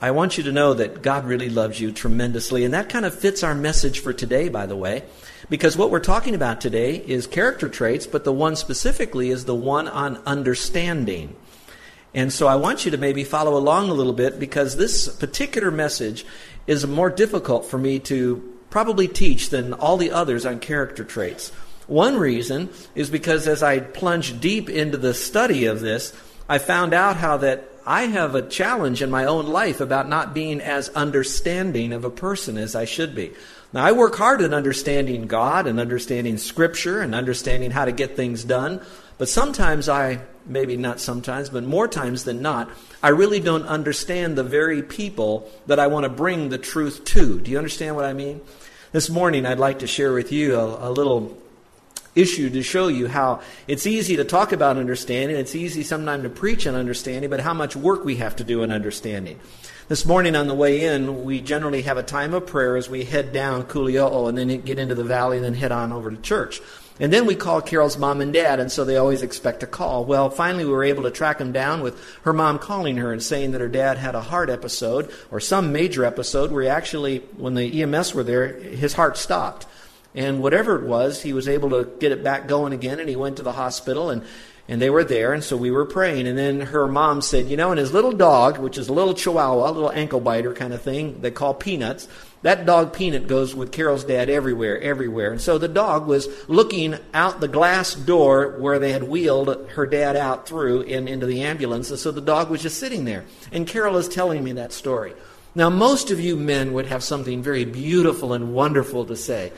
I want you to know that God really loves you tremendously, and that kind of fits our message for today, by the way, because what we're talking about today is character traits, but the one specifically is the one on understanding. And so I want you to maybe follow along a little bit because this particular message is more difficult for me to probably teach than all the others on character traits. One reason is because as I plunged deep into the study of this, I found out how that I have a challenge in my own life about not being as understanding of a person as I should be. Now, I work hard at understanding God and understanding Scripture and understanding how to get things done, but sometimes I, maybe not sometimes, but more times than not, I really don't understand the very people that I want to bring the truth to. Do you understand what I mean? This morning, I'd like to share with you a, a little issue to show you how it's easy to talk about understanding, it's easy sometimes to preach on understanding, but how much work we have to do in understanding. This morning on the way in, we generally have a time of prayer as we head down Kulioo and then get into the valley and then head on over to church. And then we call Carol's mom and dad, and so they always expect a call. Well, finally, we were able to track them down with her mom calling her and saying that her dad had a heart episode or some major episode where he actually, when the EMS were there, his heart stopped. And whatever it was, he was able to get it back going again, and he went to the hospital, and, and they were there, and so we were praying. And then her mom said, You know, and his little dog, which is a little chihuahua, a little ankle biter kind of thing, they call Peanuts, that dog Peanut goes with Carol's dad everywhere, everywhere. And so the dog was looking out the glass door where they had wheeled her dad out through and into the ambulance. And so the dog was just sitting there. And Carol is telling me that story. Now, most of you men would have something very beautiful and wonderful to say.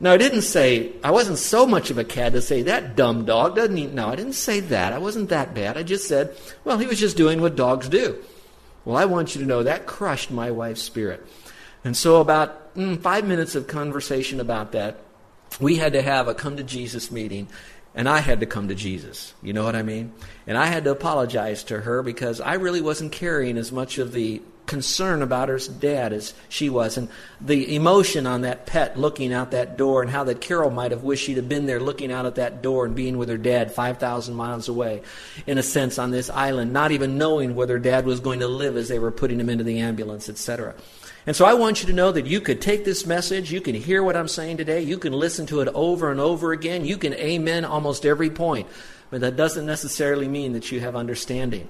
Now, I didn't say, I wasn't so much of a cad to say, that dumb dog doesn't eat. No, I didn't say that. I wasn't that bad. I just said, well, he was just doing what dogs do. Well, I want you to know that crushed my wife's spirit. And so, about mm, five minutes of conversation about that, we had to have a come to Jesus meeting, and I had to come to Jesus. You know what I mean? And I had to apologize to her because I really wasn't carrying as much of the concern about her dad as she was. And the emotion on that pet looking out that door, and how that Carol might have wished she'd have been there looking out at that door and being with her dad 5,000 miles away, in a sense, on this island, not even knowing whether dad was going to live as they were putting him into the ambulance, etc. And so I want you to know that you could take this message, you can hear what I'm saying today, you can listen to it over and over again, you can amen almost every point, but that doesn't necessarily mean that you have understanding.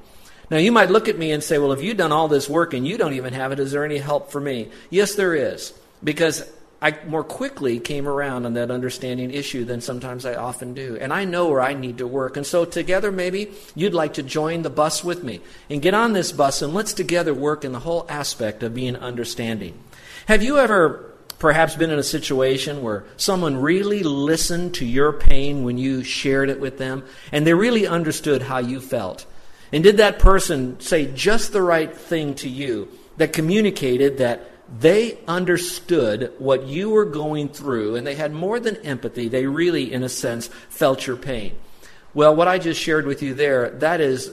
Now, you might look at me and say, well, if you've done all this work and you don't even have it, is there any help for me? Yes, there is. Because I more quickly came around on that understanding issue than sometimes I often do. And I know where I need to work. And so, together, maybe you'd like to join the bus with me and get on this bus and let's together work in the whole aspect of being understanding. Have you ever perhaps been in a situation where someone really listened to your pain when you shared it with them and they really understood how you felt? And did that person say just the right thing to you that communicated that they understood what you were going through and they had more than empathy? They really, in a sense, felt your pain. Well, what I just shared with you there, that is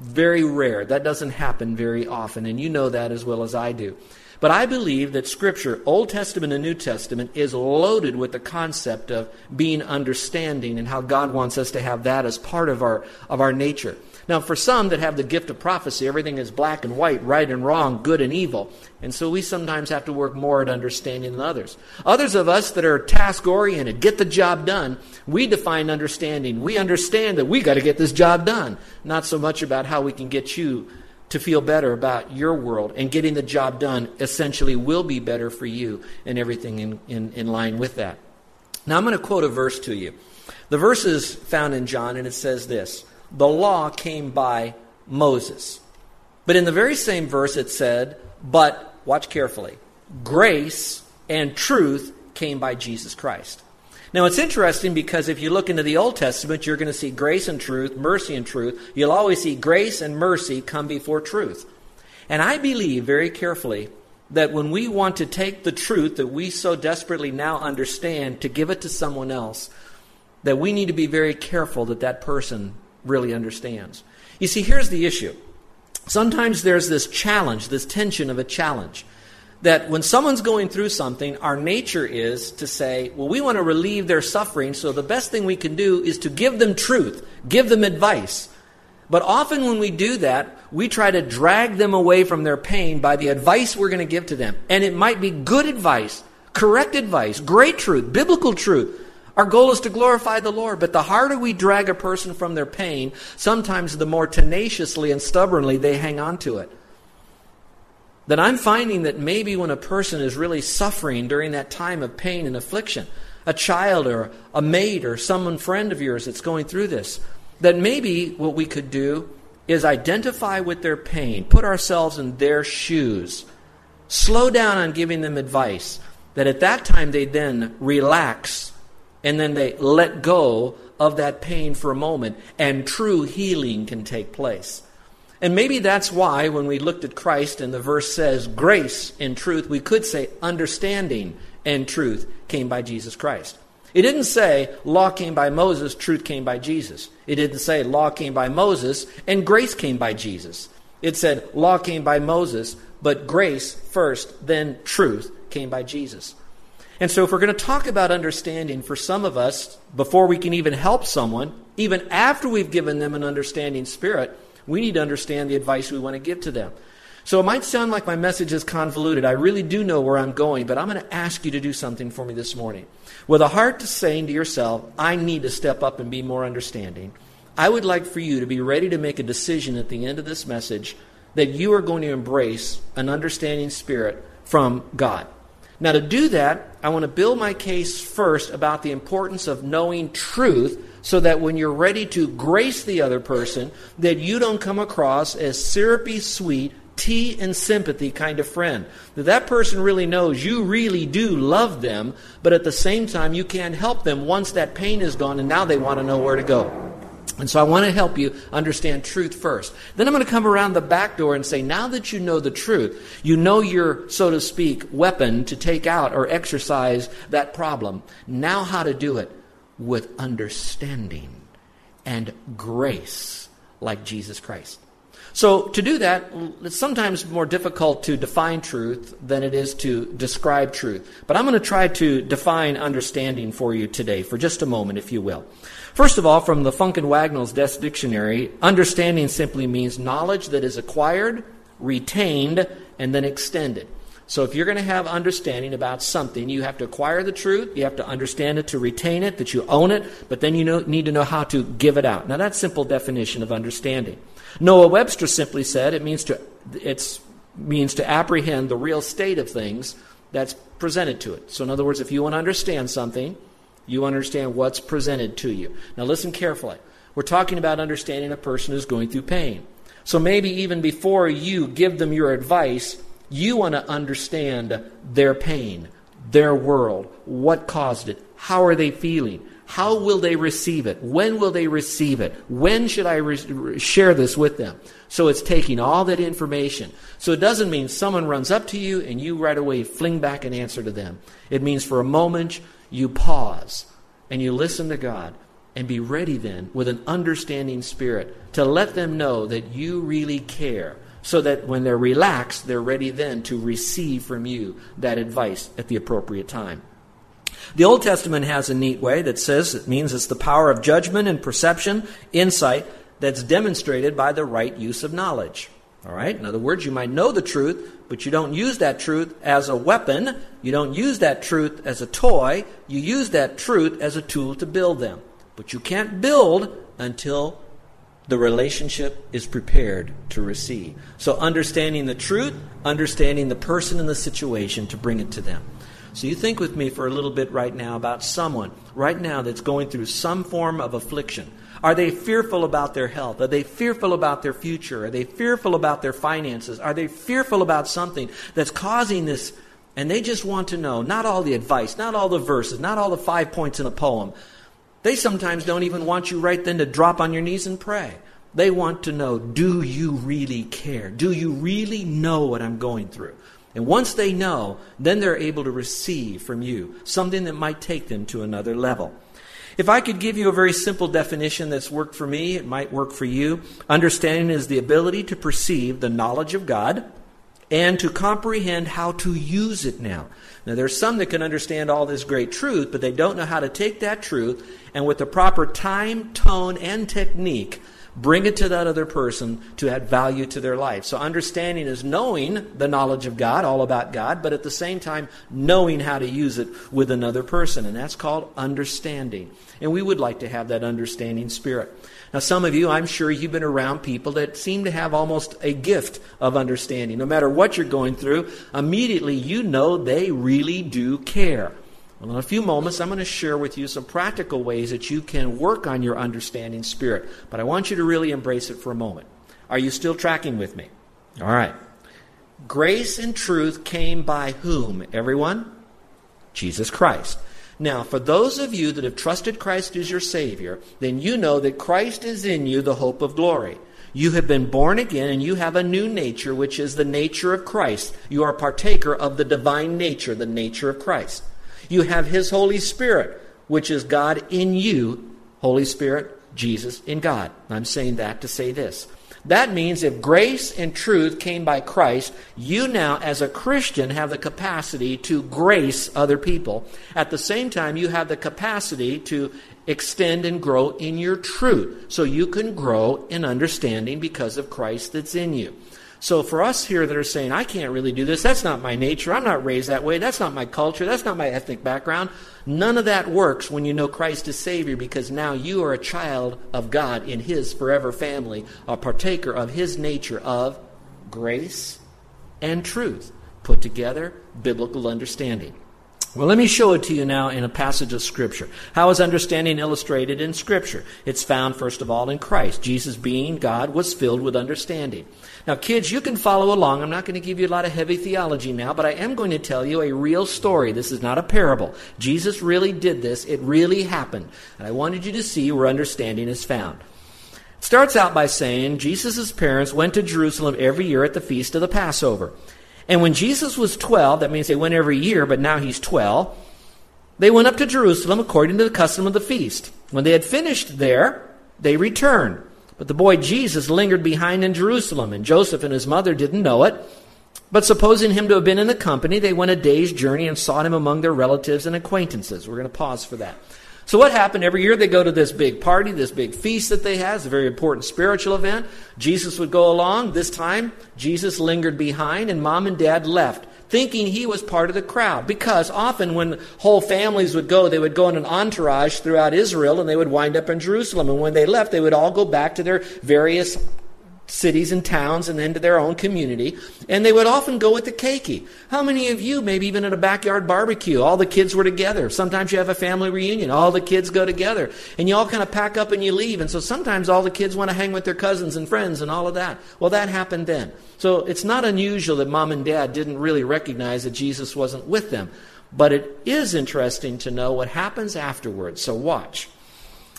very rare. That doesn't happen very often, and you know that as well as I do. But I believe that Scripture, Old Testament and New Testament, is loaded with the concept of being understanding and how God wants us to have that as part of our, of our nature. Now, for some that have the gift of prophecy, everything is black and white, right and wrong, good and evil. And so we sometimes have to work more at understanding than others. Others of us that are task oriented, get the job done, we define understanding. We understand that we got to get this job done. Not so much about how we can get you to feel better about your world and getting the job done essentially will be better for you and everything in, in, in line with that. Now, I'm going to quote a verse to you. The verse is found in John, and it says this The law came by Moses. But in the very same verse, it said, But, watch carefully, grace and truth came by Jesus Christ. Now, it's interesting because if you look into the Old Testament, you're going to see grace and truth, mercy and truth. You'll always see grace and mercy come before truth. And I believe very carefully that when we want to take the truth that we so desperately now understand to give it to someone else, that we need to be very careful that that person really understands. You see, here's the issue. Sometimes there's this challenge, this tension of a challenge that when someone's going through something, our nature is to say, well, we want to relieve their suffering, so the best thing we can do is to give them truth, give them advice. But often when we do that, we try to drag them away from their pain by the advice we're going to give to them. And it might be good advice, correct advice, great truth, biblical truth. Our goal is to glorify the Lord, but the harder we drag a person from their pain, sometimes the more tenaciously and stubbornly they hang on to it. That I'm finding that maybe when a person is really suffering during that time of pain and affliction, a child or a mate or someone friend of yours that's going through this, that maybe what we could do is identify with their pain, put ourselves in their shoes, slow down on giving them advice, that at that time they then relax and then they let go of that pain for a moment and true healing can take place. And maybe that's why when we looked at Christ and the verse says grace and truth, we could say understanding and truth came by Jesus Christ. It didn't say law came by Moses, truth came by Jesus. It didn't say law came by Moses and grace came by Jesus. It said law came by Moses, but grace first, then truth came by Jesus. And so, if we're going to talk about understanding for some of us, before we can even help someone, even after we've given them an understanding spirit, we need to understand the advice we want to give to them. So it might sound like my message is convoluted. I really do know where I'm going, but I'm going to ask you to do something for me this morning. With a heart to saying to yourself, I need to step up and be more understanding, I would like for you to be ready to make a decision at the end of this message that you are going to embrace an understanding spirit from God. Now, to do that, I want to build my case first about the importance of knowing truth so that when you're ready to grace the other person, that you don't come across as syrupy sweet, tea and sympathy kind of friend. That that person really knows you really do love them, but at the same time you can't help them once that pain is gone and now they want to know where to go. And so I want to help you understand truth first. Then I'm going to come around the back door and say, now that you know the truth, you know your, so to speak, weapon to take out or exercise that problem. Now how to do it with understanding and grace like Jesus Christ. So, to do that, it's sometimes more difficult to define truth than it is to describe truth. But I'm going to try to define understanding for you today, for just a moment, if you will. First of all, from the Funk and Wagnalls Desk Dictionary, understanding simply means knowledge that is acquired, retained, and then extended. So if you're going to have understanding about something, you have to acquire the truth, you have to understand it to retain it, that you own it, but then you know, need to know how to give it out. Now that's simple definition of understanding. Noah Webster simply said it means to it's means to apprehend the real state of things that's presented to it. So in other words, if you want to understand something, you understand what's presented to you. Now listen carefully. We're talking about understanding a person who's going through pain. So maybe even before you give them your advice, you want to understand their pain, their world, what caused it, how are they feeling, how will they receive it, when will they receive it, when should I re- share this with them. So it's taking all that information. So it doesn't mean someone runs up to you and you right away fling back an answer to them. It means for a moment you pause and you listen to God and be ready then with an understanding spirit to let them know that you really care so that when they're relaxed, they're ready then to receive from you that advice at the appropriate time. The Old Testament has a neat way that says it means it's the power of judgment and perception, insight, that's demonstrated by the right use of knowledge. All right? In other words, you might know the truth, but you don't use that truth as a weapon. You don't use that truth as a toy. You use that truth as a tool to build them. But you can't build until the relationship is prepared to receive. So, understanding the truth, understanding the person and the situation to bring it to them. So, you think with me for a little bit right now about someone right now that's going through some form of affliction. Are they fearful about their health? Are they fearful about their future? Are they fearful about their finances? Are they fearful about something that's causing this? And they just want to know not all the advice, not all the verses, not all the five points in a poem, they sometimes don't even want you right then to drop on your knees and pray. They want to know do you really care? Do you really know what I'm going through? And once they know, then they're able to receive from you something that might take them to another level. If I could give you a very simple definition that's worked for me, it might work for you. Understanding is the ability to perceive the knowledge of God and to comprehend how to use it now. Now, there's some that can understand all this great truth, but they don't know how to take that truth and with the proper time, tone, and technique, bring it to that other person to add value to their life. So, understanding is knowing the knowledge of God, all about God, but at the same time, knowing how to use it with another person. And that's called understanding. And we would like to have that understanding spirit. Now, some of you, I'm sure you've been around people that seem to have almost a gift of understanding. No matter what you're going through, immediately you know they really do care. Well, in a few moments, I'm going to share with you some practical ways that you can work on your understanding spirit. But I want you to really embrace it for a moment. Are you still tracking with me? All right. Grace and truth came by whom, everyone? Jesus Christ. Now, for those of you that have trusted Christ as your Savior, then you know that Christ is in you, the hope of glory. You have been born again and you have a new nature, which is the nature of Christ. You are partaker of the divine nature, the nature of Christ. You have His Holy Spirit, which is God in you, Holy Spirit, Jesus in God. I'm saying that to say this. That means if grace and truth came by Christ, you now, as a Christian, have the capacity to grace other people. At the same time, you have the capacity to extend and grow in your truth. So you can grow in understanding because of Christ that's in you. So for us here that are saying, I can't really do this, that's not my nature, I'm not raised that way, that's not my culture, that's not my ethnic background, none of that works when you know Christ is Savior because now you are a child of God in His forever family, a partaker of His nature of grace and truth, put together, biblical understanding. Well, let me show it to you now in a passage of Scripture. How is understanding illustrated in Scripture? It's found, first of all, in Christ. Jesus, being God, was filled with understanding. Now, kids, you can follow along. I'm not going to give you a lot of heavy theology now, but I am going to tell you a real story. This is not a parable. Jesus really did this, it really happened. And I wanted you to see where understanding is found. It starts out by saying Jesus' parents went to Jerusalem every year at the feast of the Passover. And when Jesus was 12, that means they went every year, but now he's 12, they went up to Jerusalem according to the custom of the feast. When they had finished there, they returned. But the boy Jesus lingered behind in Jerusalem, and Joseph and his mother didn't know it. But supposing him to have been in the company, they went a day's journey and sought him among their relatives and acquaintances. We're going to pause for that. So what happened? Every year they go to this big party, this big feast that they have. It's a very important spiritual event. Jesus would go along. This time, Jesus lingered behind, and mom and dad left, thinking he was part of the crowd. Because often when whole families would go, they would go in an entourage throughout Israel, and they would wind up in Jerusalem. And when they left, they would all go back to their various cities and towns and then to their own community. And they would often go with the keiki. How many of you, maybe even at a backyard barbecue, all the kids were together? Sometimes you have a family reunion, all the kids go together. And you all kind of pack up and you leave. And so sometimes all the kids want to hang with their cousins and friends and all of that. Well, that happened then. So it's not unusual that mom and dad didn't really recognize that Jesus wasn't with them. But it is interesting to know what happens afterwards. So watch.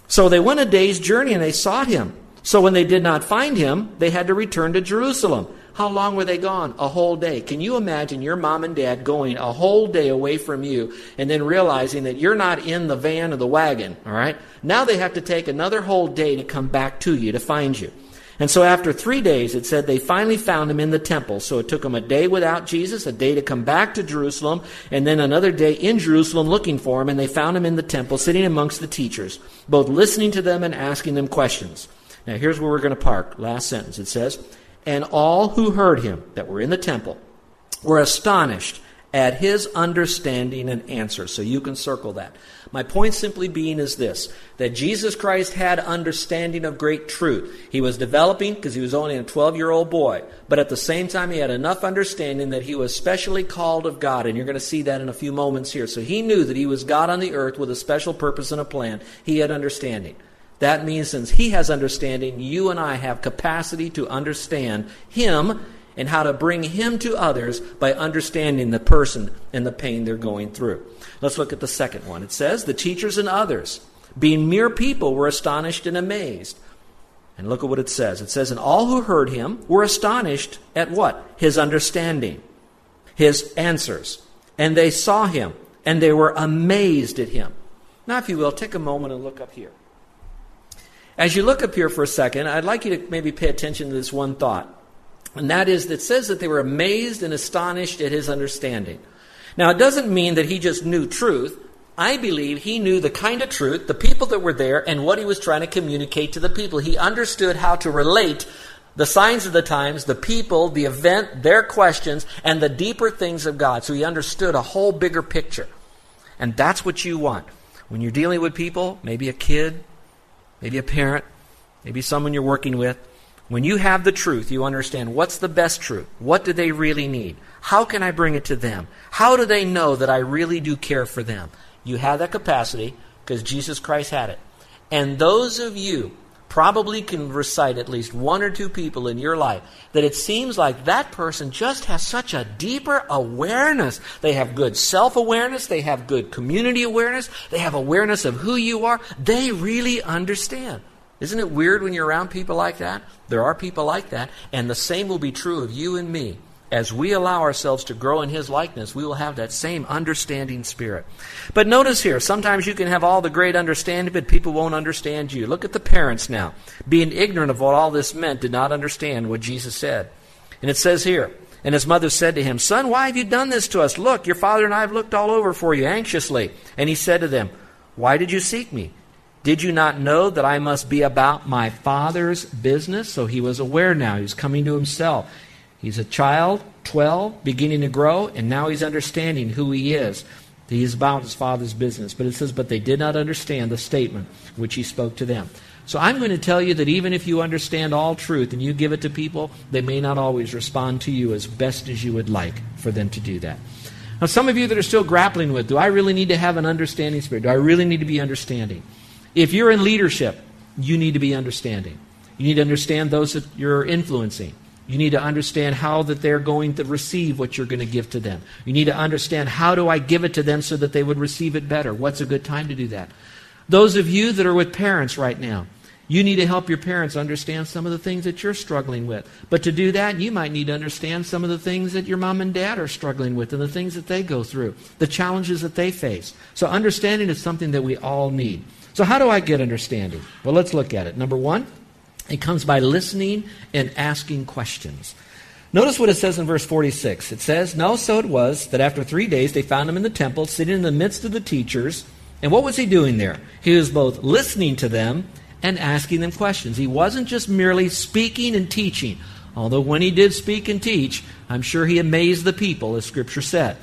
So they went a day's journey and they sought him. So when they did not find him, they had to return to Jerusalem. How long were they gone? A whole day. Can you imagine your mom and dad going a whole day away from you and then realizing that you're not in the van or the wagon, all right? Now they have to take another whole day to come back to you to find you. And so after three days, it said they finally found him in the temple. So it took them a day without Jesus, a day to come back to Jerusalem, and then another day in Jerusalem looking for him, and they found him in the temple, sitting amongst the teachers, both listening to them and asking them questions. Now, here's where we're going to park. Last sentence. It says, And all who heard him that were in the temple were astonished at his understanding and answer. So you can circle that. My point simply being is this that Jesus Christ had understanding of great truth. He was developing because he was only a 12 year old boy, but at the same time, he had enough understanding that he was specially called of God, and you're going to see that in a few moments here. So he knew that he was God on the earth with a special purpose and a plan. He had understanding. That means since he has understanding, you and I have capacity to understand him and how to bring him to others by understanding the person and the pain they're going through. Let's look at the second one. It says, The teachers and others, being mere people, were astonished and amazed. And look at what it says. It says, And all who heard him were astonished at what? His understanding, his answers. And they saw him, and they were amazed at him. Now, if you will, take a moment and look up here. As you look up here for a second, I'd like you to maybe pay attention to this one thought. And that is, that says that they were amazed and astonished at his understanding. Now, it doesn't mean that he just knew truth. I believe he knew the kind of truth, the people that were there, and what he was trying to communicate to the people. He understood how to relate the signs of the times, the people, the event, their questions, and the deeper things of God. So he understood a whole bigger picture. And that's what you want. When you're dealing with people, maybe a kid, maybe a parent, maybe someone you're working with, when you have the truth, you understand what's the best truth. What do they really need? How can I bring it to them? How do they know that I really do care for them? You have that capacity because Jesus Christ had it. And those of you probably can recite at least one or two people in your life that it seems like that person just has such a deeper awareness. They have good self awareness, they have good community awareness, they have awareness of who you are. They really understand. Isn't it weird when you're around people like that? There are people like that, and the same will be true of you and me. As we allow ourselves to grow in His likeness, we will have that same understanding spirit. But notice here, sometimes you can have all the great understanding, but people won't understand you. Look at the parents now. Being ignorant of what all this meant, did not understand what Jesus said. And it says here, and his mother said to him, Son, why have you done this to us? Look, your father and I have looked all over for you anxiously. And he said to them, Why did you seek me? Did you not know that I must be about my Father's business? So he was aware now. He was coming to himself. He's a child, 12, beginning to grow, and now he's understanding who he is. He is about his Father's business. But it says, But they did not understand the statement which he spoke to them. So I'm going to tell you that even if you understand all truth and you give it to people, they may not always respond to you as best as you would like for them to do that. Now, some of you that are still grappling with, do I really need to have an understanding spirit? Do I really need to be understanding? If you're in leadership, you need to be understanding. You need to understand those that you're influencing. You need to understand how that they're going to receive what you're going to give to them. You need to understand how do I give it to them so that they would receive it better. What's a good time to do that? Those of you that are with parents right now, you need to help your parents understand some of the things that you're struggling with. But to do that, you might need to understand some of the things that your mom and dad are struggling with and the things that they go through, the challenges that they face. So understanding is something that we all need. So, how do I get understanding? Well, let's look at it. Number one, it comes by listening and asking questions. Notice what it says in verse 46. It says, Now so it was that after three days they found him in the temple, sitting in the midst of the teachers. And what was he doing there? He was both listening to them and asking them questions. He wasn't just merely speaking and teaching, although when he did speak and teach, I'm sure he amazed the people, as Scripture said.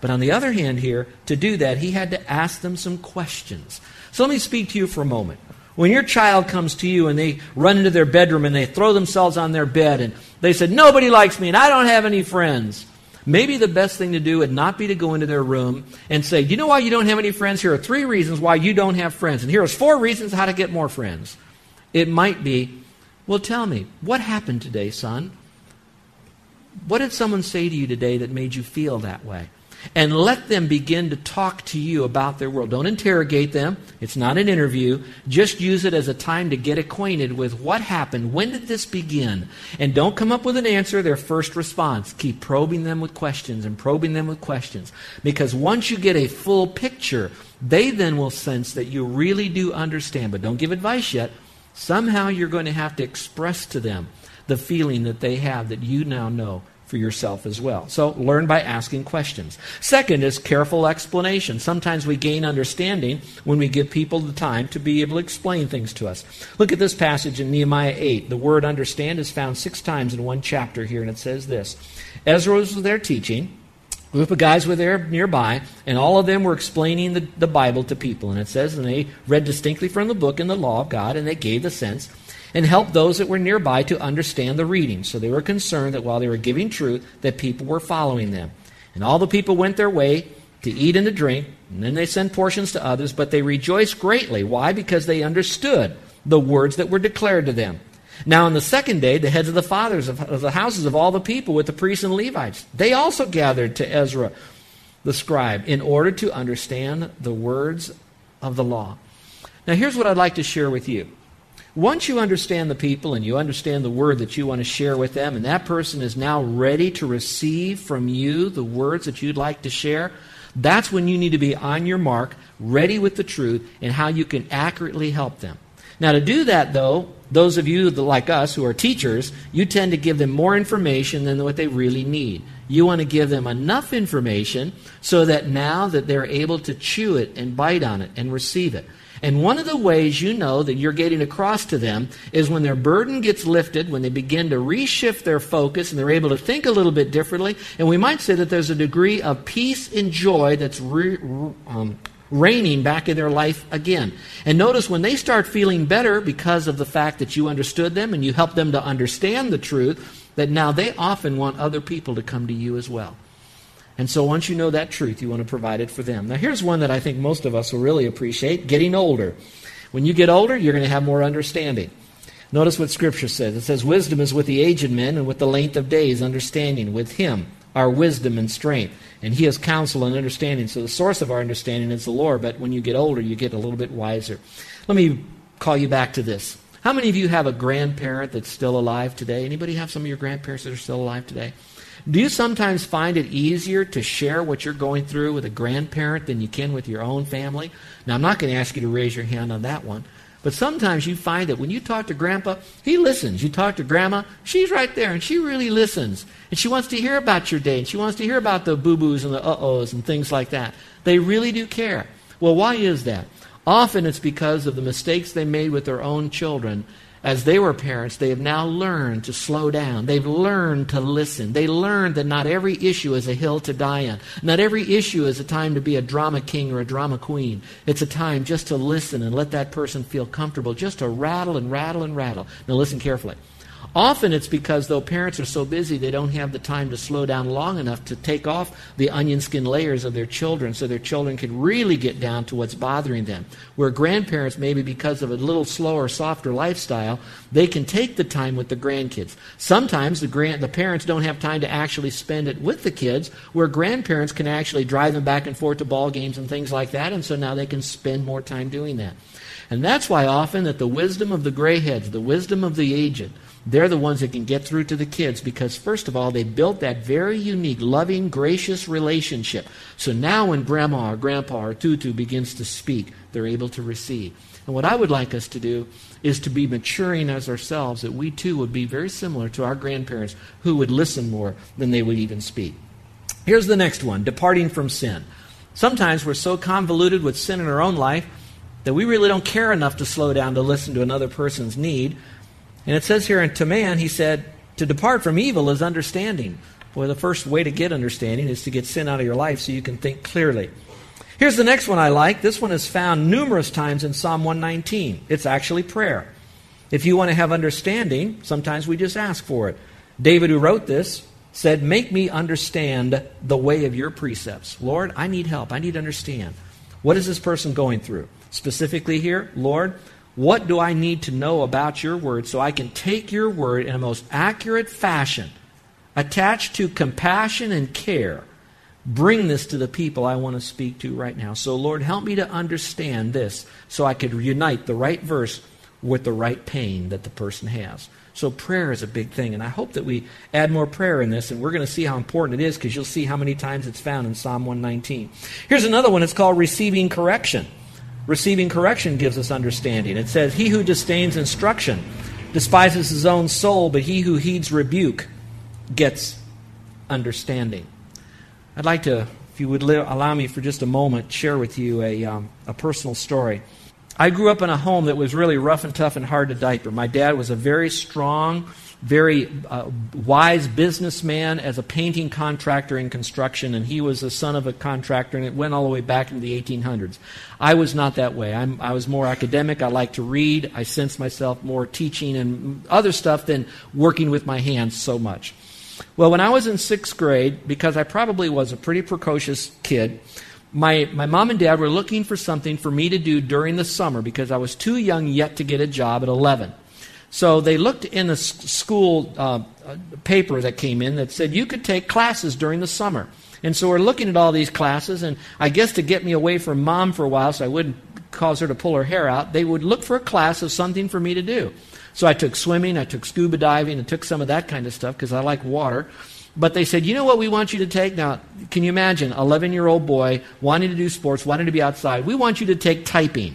But on the other hand, here, to do that, he had to ask them some questions. So let me speak to you for a moment. When your child comes to you and they run into their bedroom and they throw themselves on their bed and they said, Nobody likes me and I don't have any friends. Maybe the best thing to do would not be to go into their room and say, Do you know why you don't have any friends? Here are three reasons why you don't have friends. And here are four reasons how to get more friends. It might be, Well, tell me, what happened today, son? What did someone say to you today that made you feel that way? And let them begin to talk to you about their world. Don't interrogate them. It's not an interview. Just use it as a time to get acquainted with what happened. When did this begin? And don't come up with an answer, their first response. Keep probing them with questions and probing them with questions. Because once you get a full picture, they then will sense that you really do understand. But don't give advice yet. Somehow you're going to have to express to them the feeling that they have that you now know for yourself as well. So learn by asking questions. Second is careful explanation. Sometimes we gain understanding when we give people the time to be able to explain things to us. Look at this passage in Nehemiah 8. The word understand is found six times in one chapter here, and it says this Ezra was there teaching. A group of guys were there nearby, and all of them were explaining the, the Bible to people. And it says, and they read distinctly from the book and the law of God, and they gave the sense and helped those that were nearby to understand the reading. So they were concerned that while they were giving truth, that people were following them. And all the people went their way to eat and to drink, and then they sent portions to others, but they rejoiced greatly. Why? Because they understood the words that were declared to them. Now, on the second day, the heads of the fathers of, of the houses of all the people with the priests and Levites, they also gathered to Ezra the scribe in order to understand the words of the law. Now, here's what I'd like to share with you. Once you understand the people and you understand the word that you want to share with them, and that person is now ready to receive from you the words that you'd like to share, that's when you need to be on your mark, ready with the truth, and how you can accurately help them. Now, to do that, though, those of you like us who are teachers, you tend to give them more information than what they really need. You want to give them enough information so that now that they're able to chew it and bite on it and receive it. And one of the ways you know that you're getting across to them is when their burden gets lifted, when they begin to reshift their focus and they're able to think a little bit differently. And we might say that there's a degree of peace and joy that's re, um, reigning back in their life again. And notice when they start feeling better because of the fact that you understood them and you helped them to understand the truth, that now they often want other people to come to you as well. And so once you know that truth, you want to provide it for them. Now, here's one that I think most of us will really appreciate getting older. When you get older, you're going to have more understanding. Notice what Scripture says. It says, Wisdom is with the aged men, and with the length of days, understanding. With him are wisdom and strength. And he has counsel and understanding. So the source of our understanding is the Lord, but when you get older, you get a little bit wiser. Let me call you back to this. How many of you have a grandparent that's still alive today? Anybody have some of your grandparents that are still alive today? Do you sometimes find it easier to share what you're going through with a grandparent than you can with your own family? Now, I'm not going to ask you to raise your hand on that one. But sometimes you find that when you talk to grandpa, he listens. You talk to grandma, she's right there and she really listens. And she wants to hear about your day and she wants to hear about the boo boos and the uh ohs and things like that. They really do care. Well, why is that? Often it's because of the mistakes they made with their own children as they were parents, they have now learned to slow down. They've learned to listen. They learned that not every issue is a hill to die on. Not every issue is a time to be a drama king or a drama queen. It's a time just to listen and let that person feel comfortable, just to rattle and rattle and rattle. Now, listen carefully. Often it's because, though parents are so busy, they don't have the time to slow down long enough to take off the onion skin layers of their children so their children can really get down to what's bothering them. Where grandparents, maybe because of a little slower, softer lifestyle, they can take the time with the grandkids. Sometimes the, grand, the parents don't have time to actually spend it with the kids, where grandparents can actually drive them back and forth to ball games and things like that, and so now they can spend more time doing that. And that's why often that the wisdom of the gray heads, the wisdom of the aged, they're the ones that can get through to the kids because, first of all, they built that very unique, loving, gracious relationship. So now when grandma or grandpa or tutu begins to speak, they're able to receive. And what I would like us to do is to be maturing as ourselves, that we too would be very similar to our grandparents who would listen more than they would even speak. Here's the next one departing from sin. Sometimes we're so convoluted with sin in our own life that we really don't care enough to slow down to listen to another person's need. And it says here, and to man, he said, to depart from evil is understanding. Well, the first way to get understanding is to get sin out of your life so you can think clearly. Here's the next one I like. This one is found numerous times in Psalm 119. It's actually prayer. If you want to have understanding, sometimes we just ask for it. David, who wrote this, said, Make me understand the way of your precepts. Lord, I need help. I need to understand. What is this person going through? Specifically here, Lord, what do I need to know about your word so I can take your word in a most accurate fashion, attached to compassion and care, bring this to the people I want to speak to right now? So, Lord, help me to understand this so I could unite the right verse with the right pain that the person has. So, prayer is a big thing, and I hope that we add more prayer in this, and we're going to see how important it is because you'll see how many times it's found in Psalm 119. Here's another one it's called receiving correction. Receiving correction gives us understanding. It says, He who disdains instruction despises his own soul, but he who heeds rebuke gets understanding. I'd like to, if you would allow me for just a moment, share with you a, um, a personal story. I grew up in a home that was really rough and tough and hard to diaper. My dad was a very strong, very uh, wise businessman as a painting contractor in construction, and he was the son of a contractor, and it went all the way back into the 1800s. I was not that way. I'm, I was more academic. I like to read. I sense myself more teaching and other stuff than working with my hands so much. Well, when I was in sixth grade, because I probably was a pretty precocious kid, my, my mom and dad were looking for something for me to do during the summer because I was too young yet to get a job at 11. So they looked in the school uh, paper that came in that said you could take classes during the summer. And so we're looking at all these classes, and I guess to get me away from mom for a while so I wouldn't cause her to pull her hair out, they would look for a class of something for me to do. So I took swimming, I took scuba diving, and took some of that kind of stuff because I like water. But they said, you know what we want you to take? Now, can you imagine, 11 year old boy wanting to do sports, wanting to be outside? We want you to take typing.